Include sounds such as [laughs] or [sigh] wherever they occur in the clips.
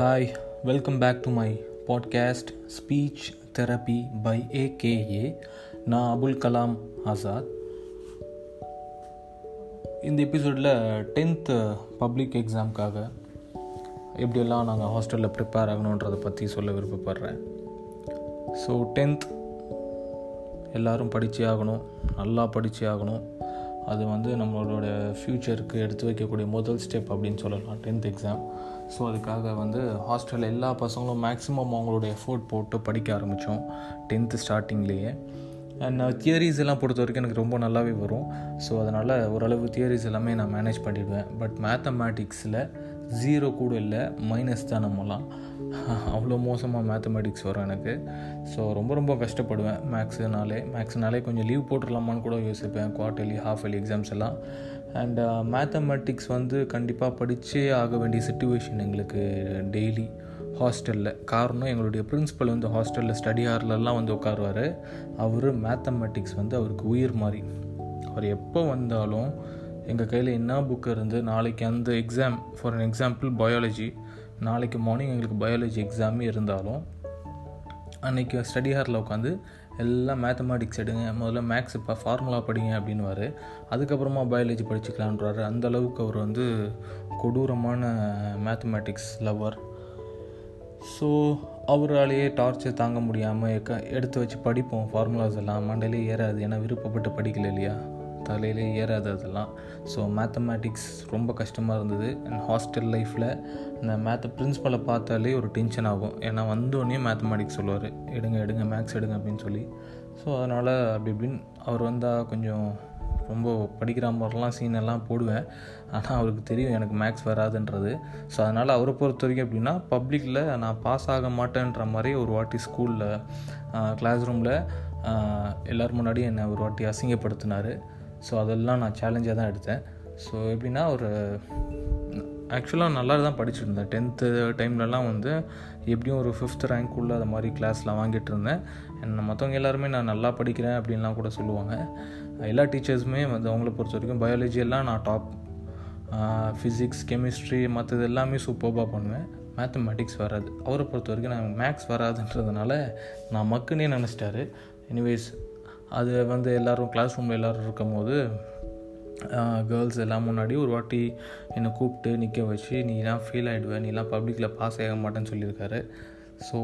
Hi welcome back to my podcast speech therapy by AKA நான் அபுல் கலாம் ஆசாத் இந்த எபிசோடில் tenth public எக்ஸாம்க்காக எப்படியெல்லாம் நாங்கள் ஹாஸ்டலில் ப்ரிப்பேர் ஆகணுன்றதை பற்றி சொல்ல விருப்பப்படுறேன். ஸோ டென்த் எல்லோரும் படித்தே ஆகணும் நல்லா படித்தே ஆகணும். அது வந்து நம்மளோட ஃப்யூச்சருக்கு எடுத்து வைக்கக்கூடிய முதல் ஸ்டெப் அப்படின்னு சொல்லலாம் டென்த் எக்ஸாம் ஸோ அதுக்காக வந்து ஹாஸ்டலில் எல்லா பசங்களும் மேக்ஸிமம் அவங்களோட எஃபோர்ட் போட்டு படிக்க ஆரம்பித்தோம் டென்த்து ஸ்டார்டிங்லேயே அண்ட் தியரிஸ் எல்லாம் பொறுத்த வரைக்கும் எனக்கு ரொம்ப நல்லாவே வரும். ஸோ அதனால் ஓரளவு தியரிஸ் எல்லாமே நான் மேனேஜ் பண்ணிவிடுவேன் பட் மேத்தமேட்டிக்ஸில் ஜீரோ கூட இல்லை மைனஸ் தான் நம்மலாம். [laughs] அவ்வளோ மோசமாக மேத்தமெட்டிக்ஸ் வரும் எனக்கு. ஸோ ரொம்ப ரொம்ப கஷ்டப்படுவேன். மேக்ஸுனாலே மேக்ஸ்னாலே கொஞ்சம் லீவ் போட்டுடலாமான்னு கூட யோசிப்பேன். குவார்டர்லி ஹாஃப் இயர்லி எக்ஸாம்ஸ் எல்லாம். அண்ட் மேத்தமெட்டிக்ஸ் uh, வந்து கண்டிப்பாக படித்தே ஆக வேண்டிய சுச்சுவேஷன் எங்களுக்கு டெய்லி ஹாஸ்டலில் காரணம் எங்களுடைய பிரின்ஸிபல் வந்து ஹாஸ்டலில் ஸ்டடி ஹார்லெலாம் வந்து உட்காருவார். அவர் மேத்தமெட்டிக்ஸ் வந்து அவருக்கு உயிர் மாதிரி. அவர் எப்போ வந்தாலும் எங்கள் கையில் என்ன புக் இருந்து நாளைக்கு அந்த exam for an example biology நாளைக்கு மார்னிங் எங்களுக்கு பயாலஜி எக்ஸாமே இருந்தாலும் அன்றைக்கி ஸ்டடி ஹாரில் உட்காந்து எல்லாம் மேத்தமெட்டிக்ஸ் எடுங்க. முதல்ல மேக்ஸ் இப்போ ஃபார்முலா படிங்க அப்படின்வார் அதுக்கப்புறமா பயாலஜி படிச்சுக்கலான்றாரு. அந்த அளவுக்கு அவர் வந்து கொடூரமான மேத்தமெட்டிக்ஸ் லவர் ஸோ அவராலேயே டார்ச்சர் தாங்க முடியாமல் எடுத்து வச்சு படிப்போம். ஃபார்முலாஸ் எல்லாம் மண்டையிலே ஏறாது. ஏன்னா விருப்பப்பட்டு படிக்கல இல்லையா? தலையிலே ஏறாது அதெல்லாம். ஸோ மேத்தமேட்டிக்ஸ் ரொம்ப கஷ்டமாக இருந்தது. அண்ட் ஹாஸ்டல் லைஃப்பில் இந்த மேத்த பிரின்ஸிபலை பார்த்தாலே ஒரு டென்ஷன் ஆகும். ஏன்னா வந்தோடனே மேத்தமேட்டிக்ஸ் சொல்லுவார். எடுங்க எடுங்க மேக்ஸ் எடுங்க அப்படின்னு சொல்லி. ஸோ அதனால் அப்படி இப்படின்னு அவர் வந்தால் கொஞ்சம் ரொம்ப படிக்கிற மாதிரிலாம் சீன் எல்லாம் போடுவேன். ஆனால் அவருக்கு தெரியும் எனக்கு மேக்ஸ் வராதுன்றது. ஸோ அதனால் அவரை பொறுத்த வரைக்கும் எப்படின்னா பப்ளிக்கில் நான் பாஸ் ஆக மாட்டேன்ற மாதிரி ஒரு வாட்டி ஸ்கூலில் கிளாஸ் ரூமில் எல்லோரும் முன்னாடியும் என்னை ஒரு வாட்டி அசிங்கப்படுத்தினார். ஸோ அதெல்லாம் நான் சேலஞ்சாக தான் எடுத்தேன். ஸோ எப்படின்னா ஒரு ஆக்சுவலாக நல்லா தான் படிச்சுருந்தேன். டென்த்து டைம்லலாம் வந்து எப்படியும் ஒரு ஃபிஃப்த் ரேங்க் உள்ள அது மாதிரி கிளாஸ்லாம் வாங்கிட்டு இருந்தேன். என்ன மற்றவங்க எல்லாருமே நான் நல்லா படிக்கிறேன் அப்படின்லாம் கூட சொல்லுவாங்க. எல்லா டீச்சர்ஸுமே வந்து அவங்கள பொறுத்த வரைக்கும் பயாலஜி எல்லாம் நான் டாப் ஃபிசிக்ஸ் கெமிஸ்ட்ரி மற்றது எல்லாமே சூப்பராக பண்ணுவேன். மேத்தமெட்டிக்ஸ் வராது. அவரை பொறுத்த வரைக்கும் நான் மேக்ஸ் வராதுன்றதுனால நான் மக்குன்னே நினச்சிட்டாரு. எனிவேஸ் அது வந்து எல்லோரும் கிளாஸ் ரூமில் எல்லோரும் இருக்கும் போது கேர்ள்ஸ் எல்லாம் முன்னாடி ஒரு வாட்டி என்னை கூப்பிட்டு நிற்க வச்சு நீலாம் ஃபெயில் ஆகிடுவேன் நீலாம் பப்ளிக்கில் பாஸ் ஆக மாட்டேன்னு சொல்லியிருக்காரு. ஸோ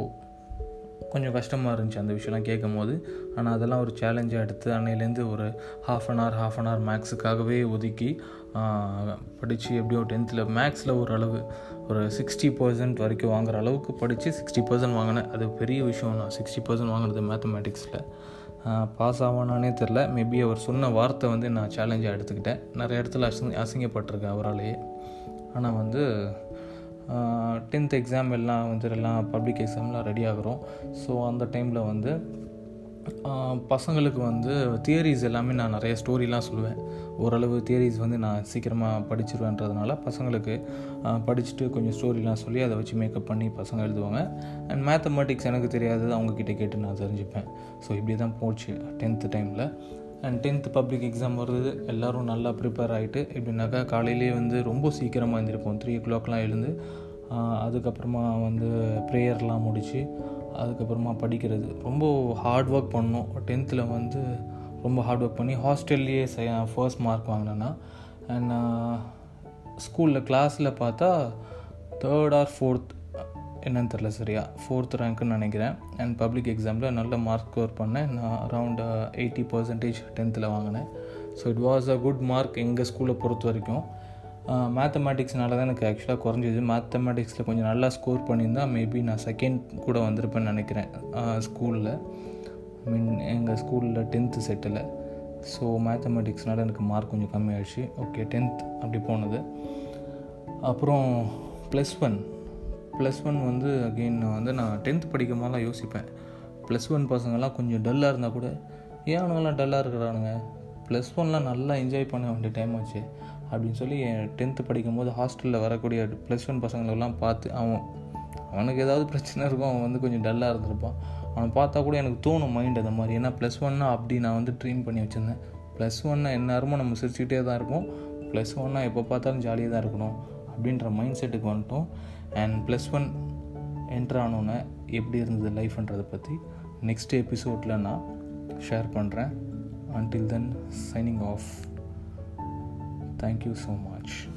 கொஞ்சம் கஷ்டமாக இருந்துச்சு அந்த விஷயம்லாம் கேட்கும் போது ஆனால் அதெல்லாம் ஒரு சேலஞ்சாக எடுத்து அன்னையிலேருந்து ஒரு half an hour half an hour மேக்ஸுக்காகவே ஒதுக்கி படித்து எப்படியோ டென்த்தில் மேக்ஸில் ஒரு அளவு ஒரு சிக்ஸ்டி பர்சன்ட் வரைக்கும் வாங்குற அளவுக்கு படித்து சிக்ஸ்டி பர்சன்ட் வாங்கினேன். அது பெரிய விஷயம் நான் சிக்ஸ்டி பர்சன்ட் வாங்கினது மேத்தமேட்டிக்ஸில் பாஸ் ஆவானானே தெரில மேபி அவர் சொன்ன வார்த்தை வந்து நான் சேலஞ்சாக எடுத்துக்கிட்டேன். நிறைய இடத்துல அசிங்க அசிங்கப்பட்டிருக்கேன் அவராலேயே. ஆனால் வந்து டென்த் எக்ஸாம் எல்லாம் வந்து எல்லாம் பப்ளிக் எக்ஸாம்லாம் ரெடி ஆகிறோம். ஸோ அந்த டைமில் வந்து பசங்களுக்கு வந்து தியரிஸ் எல்லாமே நான் நிறைய ஸ்டோரிலாம் சொல்லுவேன். ஓரளவு தியரிஸ் வந்து நான் சீக்கிரமாக படிச்சிருவேன்றதுனால பசங்களுக்கு படிச்சுட்டு கொஞ்சம் ஸ்டோரிலாம் சொல்லி அதை வச்சு மேக்கப் பண்ணி பசங்க எழுதுவாங்க. அண்ட் மேத்தமெட்டிக்ஸ் எனக்கு தெரியாதது அவங்கக்கிட்ட கேட்டு நான் தெரிஞ்சுப்பேன். ஸோ இப்படி தான் போச்சு டென்த்து டைமில் அண்ட் டென்த்து பப்ளிக் எக்ஸாம் வருது எல்லோரும் நல்லா ப்ரிப்பேர் ஆகிட்டு எப்படின்னாக்கா காலையிலேயே வந்து ரொம்ப சீக்கிரமாக எழுந்திருப்போம் த்ரீ ஓ கிளாக்லாம் எழுந்து அதுக்கப்புறமா வந்து ப்ரேயர்லாம் முடித்து அதுக்கப்புறமா படிக்கிறது. ரொம்ப ஹார்ட் ஒர்க் பண்ணோம். டென்த்தில் வந்து ரொம்ப ஹார்ட் ஒர்க் பண்ணி ஹாஸ்டல்லையே ஃபர்ஸ்ட் மார்க் வாங்கினேன்னா அண்ட் ஸ்கூலில் கிளாஸில் பார்த்தா தேர்ட் ஆர் ஃபோர்த் என்னன்னு தெரில சரியா. ஃபோர்த் ரேங்க்குன்னு நினைக்கிறேன். அண்ட் பப்ளிக் எக்ஸாமில் நல்ல மார்க் ஸ்கோர் பண்ணேன். நான் அரவுண்ட் எயிட்டி பர்சன்டேஜ் டென்த்தில் வாங்கினேன். So it was a good mark எங்கள் ஸ்கூலை பொறுத்த வரைக்கும். மேத்தமேட்டிக்ஸ்னால தான் எனக்கு ஆக்சுவலாக குறைஞ்சிது. மேத்தமேட்டிக்ஸில் கொஞ்சம் நல்லா ஸ்கோர் பண்ணியிருந்தால் மேபி நான் செகண்ட் கூட வந்திருப்பேன்னு நினைக்கிறேன். ஸ்கூலில் ஐ மீன் எங்கள் ஸ்கூலில் டென்த்து செட்டில் ஸோ மேத்தமேட்டிக்ஸ்னால் எனக்கு மார்க் கொஞ்சம் கம்மியாகிடுச்சு ஓகே டென்த் அப்படி போனது. அப்புறம் ப்ளஸ் ஒன் ப்ளஸ் ஒன் வந்து அகெயின் வந்து நான் டென்த் படிக்கும் போதெல்லாம் யோசிப்பேன். ப்ளஸ் ஒன் பசங்கள்லாம் கொஞ்சம் டல்லாக இருந்தால் கூட ஏன் அவனுங்கெல்லாம் டல்லாக இருக்கிறானுங்க? ப்ளஸ் ஒன்லாம் நல்லா என்ஜாய் பண்ண வேண்டிய டைம் ஆச்சு. அப்படின்னு சொல்லி டென்த்து படிக்கும்போது ஹாஸ்டலில் வரக்கூடிய ப்ளஸ் ஒன் பசங்களெல்லாம் பார்த்து அவன் அவனுக்கு ஏதாவது பிரச்சனை இருக்கும் அவன் வந்து கொஞ்சம் டல்லாக இருந்திருப்பான். அவனை பார்த்தா கூட எனக்கு தோணும் மைண்ட் அந்த மாதிரி. ஏன்னா ப்ளஸ் ஒன்னா அப்படி நான் வந்து ட்ரீம் பண்ணி வச்சுருந்தேன். ப்ளஸ் ஒன்னா எந்நேரமும் நம்ம சிரிச்சுக்கிட்டே தான் இருப்போம். ப்ளஸ் ஒன்னா எப்போ பார்த்தாலும் ஜாலியாக தான் இருக்கணும் அப்படின்ற மைண்ட் செட்டுக்கு வந்துட்டோம். அண்ட் ப்ளஸ் ஒன் என்ட்ரு ஆனோன்னே எப்படி இருந்தது லைஃப்ன்றதை பற்றி நெக்ஸ்ட் எபிசோடில் நான் ஷேர் பண்ணுறேன் until then signing off Thank you so much.